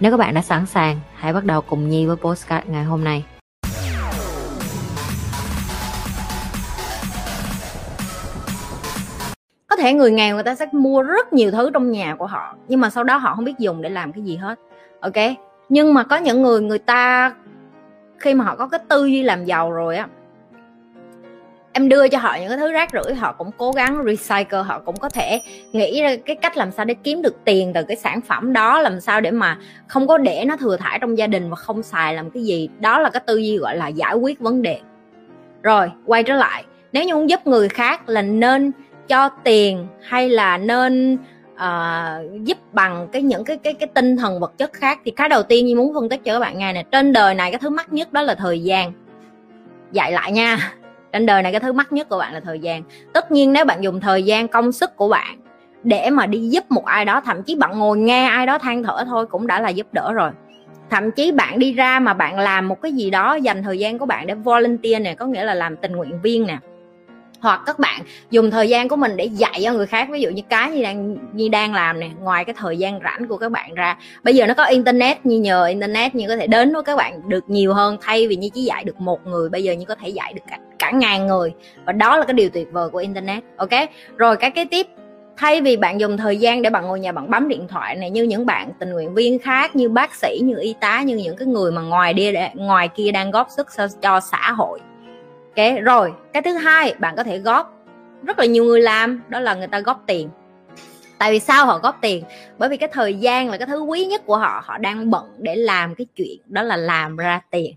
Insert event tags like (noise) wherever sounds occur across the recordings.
Nếu các bạn đã sẵn sàng, hãy bắt đầu cùng Nhi với postcard ngày hôm nay. có thể người nghèo người ta sẽ mua rất nhiều thứ trong nhà của họ nhưng mà sau đó họ không biết dùng để làm cái gì hết ok nhưng mà có những người người ta khi mà họ có cái tư duy làm giàu rồi á em đưa cho họ những cái thứ rác rưởi họ cũng cố gắng recycle họ cũng có thể nghĩ ra cái cách làm sao để kiếm được tiền từ cái sản phẩm đó làm sao để mà không có để nó thừa thải trong gia đình và không xài làm cái gì. Đó là cái tư duy gọi là giải quyết vấn đề. Rồi quay trở lại. Nếu như muốn giúp người khác là nên cho tiền hay là nên uh, giúp bằng cái những cái cái cái tinh thần vật chất khác thì cái đầu tiên như muốn phân tích cho các bạn nghe nè. Trên đời này cái thứ mắc nhất đó là thời gian. Dạy lại nha trên đời này cái thứ mắc nhất của bạn là thời gian. Tất nhiên nếu bạn dùng thời gian, công sức của bạn để mà đi giúp một ai đó, thậm chí bạn ngồi nghe ai đó than thở thôi cũng đã là giúp đỡ rồi. Thậm chí bạn đi ra mà bạn làm một cái gì đó dành thời gian của bạn để volunteer nè, có nghĩa là làm tình nguyện viên nè hoặc các bạn dùng thời gian của mình để dạy cho người khác ví dụ như cái như đang như đang làm nè ngoài cái thời gian rảnh của các bạn ra. Bây giờ nó có internet như nhờ internet như có thể đến với các bạn được nhiều hơn thay vì như chỉ dạy được một người bây giờ như có thể dạy được cả, cả ngàn người. Và đó là cái điều tuyệt vời của internet ok? Rồi cái kế tiếp thay vì bạn dùng thời gian để bạn ngồi nhà bạn bấm điện thoại này như những bạn tình nguyện viên khác như bác sĩ như y tá như những cái người mà ngoài đi ngoài kia đang góp sức cho xã hội ok rồi, cái thứ hai bạn có thể góp. Rất là nhiều người làm, đó là người ta góp tiền. Tại vì sao họ góp tiền? Bởi vì cái thời gian là cái thứ quý nhất của họ họ đang bận để làm cái chuyện, đó là làm ra tiền.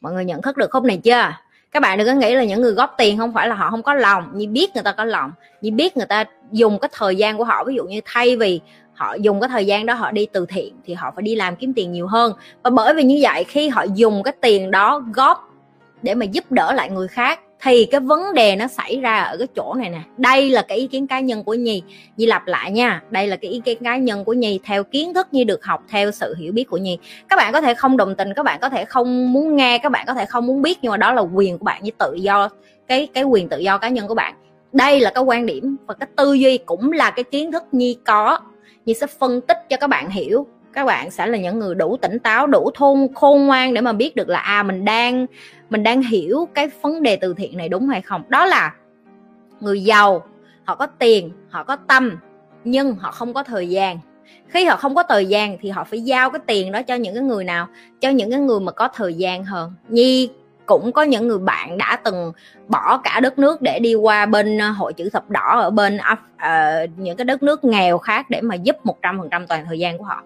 Mọi người nhận thức được không này chưa? Các bạn đừng có nghĩ là những người góp tiền không phải là họ không có lòng, như biết người ta có lòng, như biết người ta dùng cái thời gian của họ, ví dụ như thay vì họ dùng cái thời gian đó họ đi từ thiện thì họ phải đi làm kiếm tiền nhiều hơn. Và bởi vì như vậy, khi họ dùng cái tiền đó góp để mà giúp đỡ lại người khác, thì cái vấn đề nó xảy ra ở cái chỗ này nè. Đây là cái ý kiến cá nhân của nhi. Nhi lặp lại nha, đây là cái ý kiến cá nhân của nhi, theo kiến thức nhi được học, theo sự hiểu biết của nhi. Các bạn có thể không đồng tình, các bạn có thể không muốn nghe, các bạn có thể không muốn biết, nhưng mà đó là quyền của bạn như tự do, cái cái quyền tự do cá nhân của bạn. Đây là cái quan điểm và cái tư duy cũng là cái kiến thức nhi có. Nhi sẽ phân tích cho các bạn hiểu. Các bạn sẽ là những người đủ tỉnh táo, đủ thôn, khôn ngoan để mà biết được là à mình đang mình đang hiểu cái vấn đề từ thiện này đúng hay không? Đó là người giàu họ có tiền họ có tâm nhưng họ không có thời gian. Khi họ không có thời gian thì họ phải giao cái tiền đó cho những cái người nào? Cho những cái người mà có thời gian hơn. Nhi cũng có những người bạn đã từng bỏ cả đất nước để đi qua bên ờ, hội chữ thập đỏ ở bên uh, những cái đất nước nghèo khác để mà giúp 100% toàn thời gian của họ.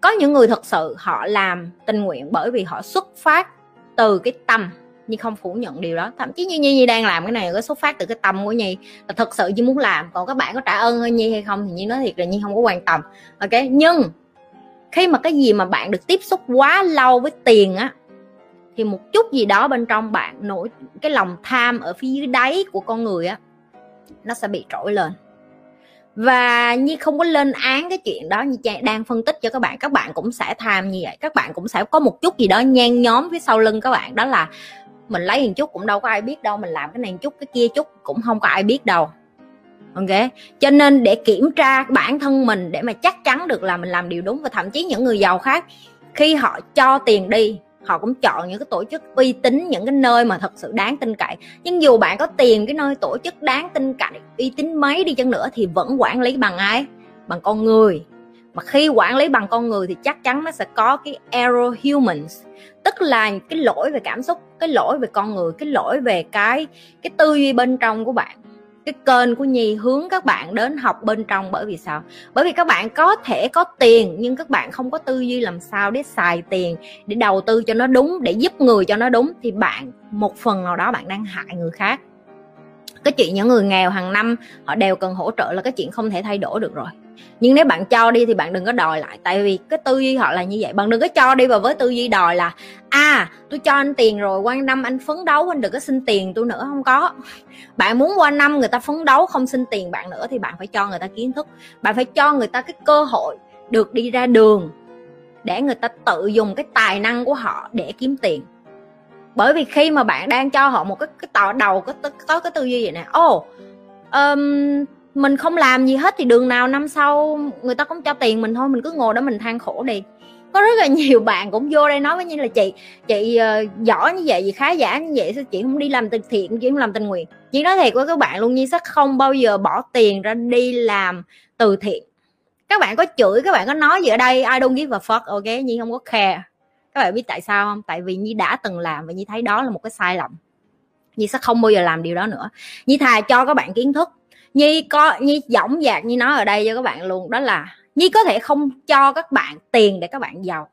Có những người thật sự họ làm tình nguyện bởi vì họ xuất phát từ cái tâm. Nhi không phủ nhận điều đó. Thậm chí như Nhi, Nhi đang làm cái này có xuất phát từ cái tâm của Nhi. Là thật sự Nhi muốn làm. Còn các bạn có trả ơn hơn Nhi hay không thì Nhi nói thiệt là Nhi không có quan tâm. Ok? Nhưng khi mà cái gì mà bạn được tiếp xúc quá lâu với tiền á thì một chút gì đó bên trong bạn nổi cái lòng tham ở phía dưới đáy của con người á nó sẽ bị trỗi lên và như không có lên án cái chuyện đó như đang phân tích cho các bạn. Các bạn cũng sẽ tham như vậy. Các bạn cũng sẽ có một chút gì đó nhan nhóm phía sau lưng các bạn. Đó là mình lấy một chút cũng đâu có ai biết đâu. Mình làm cái này một chút, cái kia chút cũng không có ai biết đâu. Ok? Cho nên để kiểm tra bản thân mình để mà chắc chắn được là mình làm điều đúng và thậm chí những người giàu khác, khi họ cho tiền đi họ cũng chọn những cái tổ chức uy tín, những cái nơi mà thật sự đáng tin cậy. Nhưng dù bạn có tìm cái nơi tổ chức đáng tin cậy, uy tín mấy đi chăng nữa thì vẫn quản lý bằng ai? Bằng con người. Mà khi quản lý bằng con người thì chắc chắn nó sẽ có cái error humans. Tức là cái lỗi về cảm xúc, cái lỗi về con người, cái lỗi về cái cái tư duy bên trong của bạn cái kênh của nhi hướng các bạn đến học bên trong bởi vì sao? Bởi vì các bạn có thể có tiền nhưng các bạn không có tư duy làm sao để xài tiền, để đầu tư cho nó đúng, để giúp người cho nó đúng thì bạn, một phần nào đó bạn đang hại người khác. Cái chuyện những người nghèo hàng năm họ đều cần hỗ trợ là cái chuyện không thể thay đổi được rồi nhưng nếu bạn cho đi thì bạn đừng có đòi lại. Tại vì cái tư duy họ là như vậy. Bạn đừng có cho đi và với tư duy đòi là à tôi cho anh tiền rồi qua năm anh phấn đấu anh đừng có xin tiền tôi nữa không có. Bạn muốn qua năm người ta phấn đấu không xin tiền bạn nữa thì bạn phải cho người ta kiến thức. Bạn phải cho người ta cái cơ hội được đi ra đường để người ta tự dùng cái tài năng của họ để kiếm tiền. Bởi vì khi mà bạn đang cho họ một cái cái tò đầu có có cái tư duy vậy nè. Ồ oh, um, mình không làm gì hết thì đường nào năm sau người ta cũng cho tiền mình thôi mình cứ ngồi đó mình than khổ đi. Có rất là (laughs) nhiều bạn cũng vô đây nói với như là chị chị uh, giỏi như vậy gì khá giả như vậy sao chị không đi làm từ thiện chị không làm tình nguyện? Chị nói thiệt với các bạn luôn như sẽ không bao giờ bỏ tiền ra đi làm từ thiện. Các bạn có chửi các bạn có nói gì ở đây ai don't give a fuck ok? Nhi không có khe các bạn biết tại sao không? Tại vì nhi đã từng làm và nhi thấy đó là một cái sai lầm. Nhi sẽ không bao giờ làm điều đó nữa. Nhi thà cho các bạn kiến thức nhi có, nhi dõng dạc nhi nói ở đây cho các bạn luôn, đó là nhi có thể không cho các bạn tiền để các bạn giàu.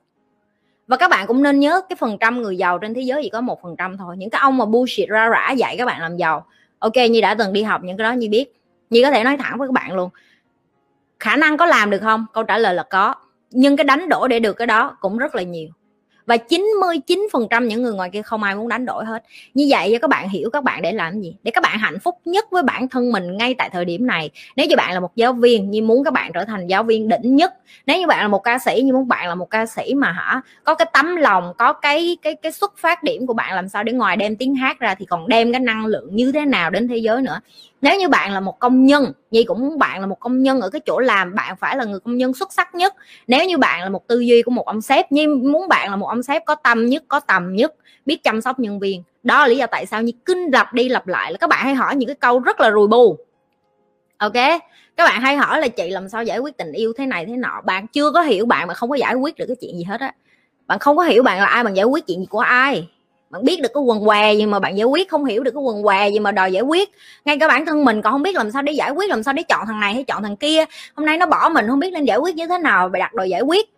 Và các bạn cũng nên nhớ cái phần trăm người giàu trên thế giới chỉ có một phần trăm thôi. Những cái ông mà bullshit ra rã dạy các bạn làm giàu. Ok, nhi đã từng đi học những cái đó, nhi biết. Nhi có thể nói thẳng với các bạn luôn. Khả năng có làm được không? Câu trả lời là có. Nhưng cái đánh đổ để được cái đó cũng rất là nhiều và 99% những người ngoài kia không ai muốn đánh đổi hết. Như vậy cho các bạn hiểu các bạn để làm gì. Để các bạn hạnh phúc nhất với bản thân mình ngay tại thời điểm này. Nếu như bạn là một giáo viên, như muốn các bạn trở thành giáo viên đỉnh nhất. Nếu như bạn là một ca sĩ, như muốn bạn là một ca sĩ mà hả, có cái tấm lòng, có cái cái cái xuất phát điểm của bạn làm sao để ngoài đem tiếng hát ra thì còn đem cái năng lượng như thế nào đến thế giới nữa nếu như bạn là một công nhân, nhi cũng muốn bạn là một công nhân ở cái chỗ làm, bạn phải là người công nhân xuất sắc nhất. Nếu như bạn là một tư duy của một ông sếp, nhi muốn bạn là một ông sếp có tâm nhất, có tầm nhất, biết chăm sóc nhân viên. Đó là lý do tại sao nhi kinh lặp đi lặp lại là các bạn hay hỏi những cái câu rất là rùi bù. Ok? Các bạn hay hỏi là chị làm sao giải quyết tình yêu thế này, thế nọ. Bạn chưa có hiểu, bạn mà không có giải quyết được cái chuyện gì hết á. Bạn không có hiểu bạn là ai, bạn giải quyết chuyện gì của ai bạn biết được cái quần què gì mà bạn giải quyết, không hiểu được cái quần què gì mà đòi giải quyết. Ngay cả bản thân mình còn không biết làm sao để giải quyết, làm sao để chọn thằng này hay chọn thằng kia. Hôm nay nó bỏ mình, không biết nên giải quyết như thế nào và đặt đòi giải quyết.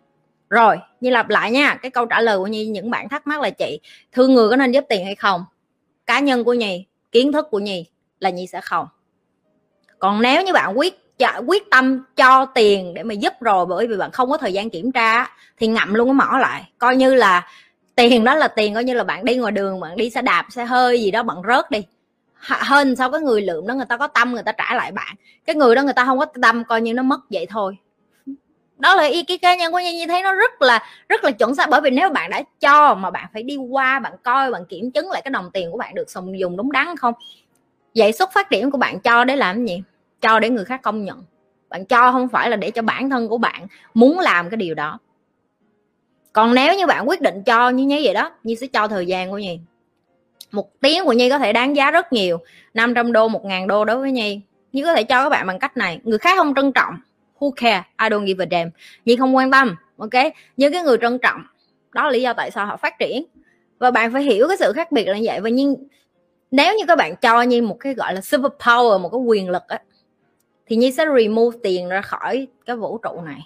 Rồi như lặp lại nha, cái câu trả lời của nhi, những bạn thắc mắc là chị, thương người có nên giúp tiền hay không? Cá nhân của nhi, kiến thức của nhi là nhi sẽ không. Còn nếu như bạn quyết quyết tâm cho tiền để mà giúp rồi bởi vì bạn không có thời gian kiểm tra thì ngậm luôn cái mỏ lại. Coi như là tiền đó là tiền coi như là bạn đi ngoài đường, bạn đi xe đạp, xe hơi gì đó, bạn rớt đi. Hơn sau cái người lượm đó, người ta có tâm, người ta trả lại bạn. Cái người đó người ta không có tâm, coi như nó mất vậy thôi. Đó là ý kiến cá nhân của như thấy nó rất là rất là chuẩn xác. Bởi vì nếu bạn đã cho mà bạn phải đi qua, bạn coi, bạn kiểm chứng lại cái đồng tiền của bạn được dùng dùng đúng đắn không? Vậy xuất phát điểm của bạn cho để làm gì? Cho để người khác công nhận. Bạn cho không phải là để cho bản thân của bạn muốn làm cái điều đó còn nếu như bạn quyết định cho như như vậy đó, Nhi sẽ cho thời gian của Nhi. Một tiếng của Nhi có thể đáng giá rất nhiều 500 đô 1 ngàn đô đối với Nhi. Nhi có thể cho các bạn bằng cách này, người khác không trân trọng, who care, I don't give a damn. Nhi không quan tâm, ok? Nhưng cái người trân trọng, đó là lý do tại sao họ phát triển. Và bạn phải hiểu cái sự khác biệt là như vậy. Và nhưng nếu như các bạn cho nhi một cái gọi là super power, một cái quyền lực á, thì Nhi sẽ remove tiền ra khỏi cái vũ trụ này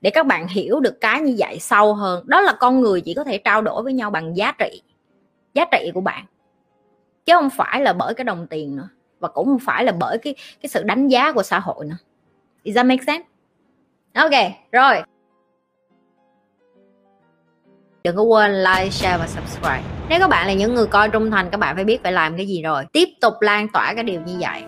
để các bạn hiểu được cái như vậy sâu hơn đó là con người chỉ có thể trao đổi với nhau bằng giá trị giá trị của bạn chứ không phải là bởi cái đồng tiền nữa và cũng không phải là bởi cái cái sự đánh giá của xã hội nữa Does that make sense? Ok, rồi. Đừng có quên like, share và subscribe. Nếu các bạn là những người coi trung thành, các bạn phải biết phải làm cái gì rồi. Tiếp tục lan tỏa cái điều như vậy.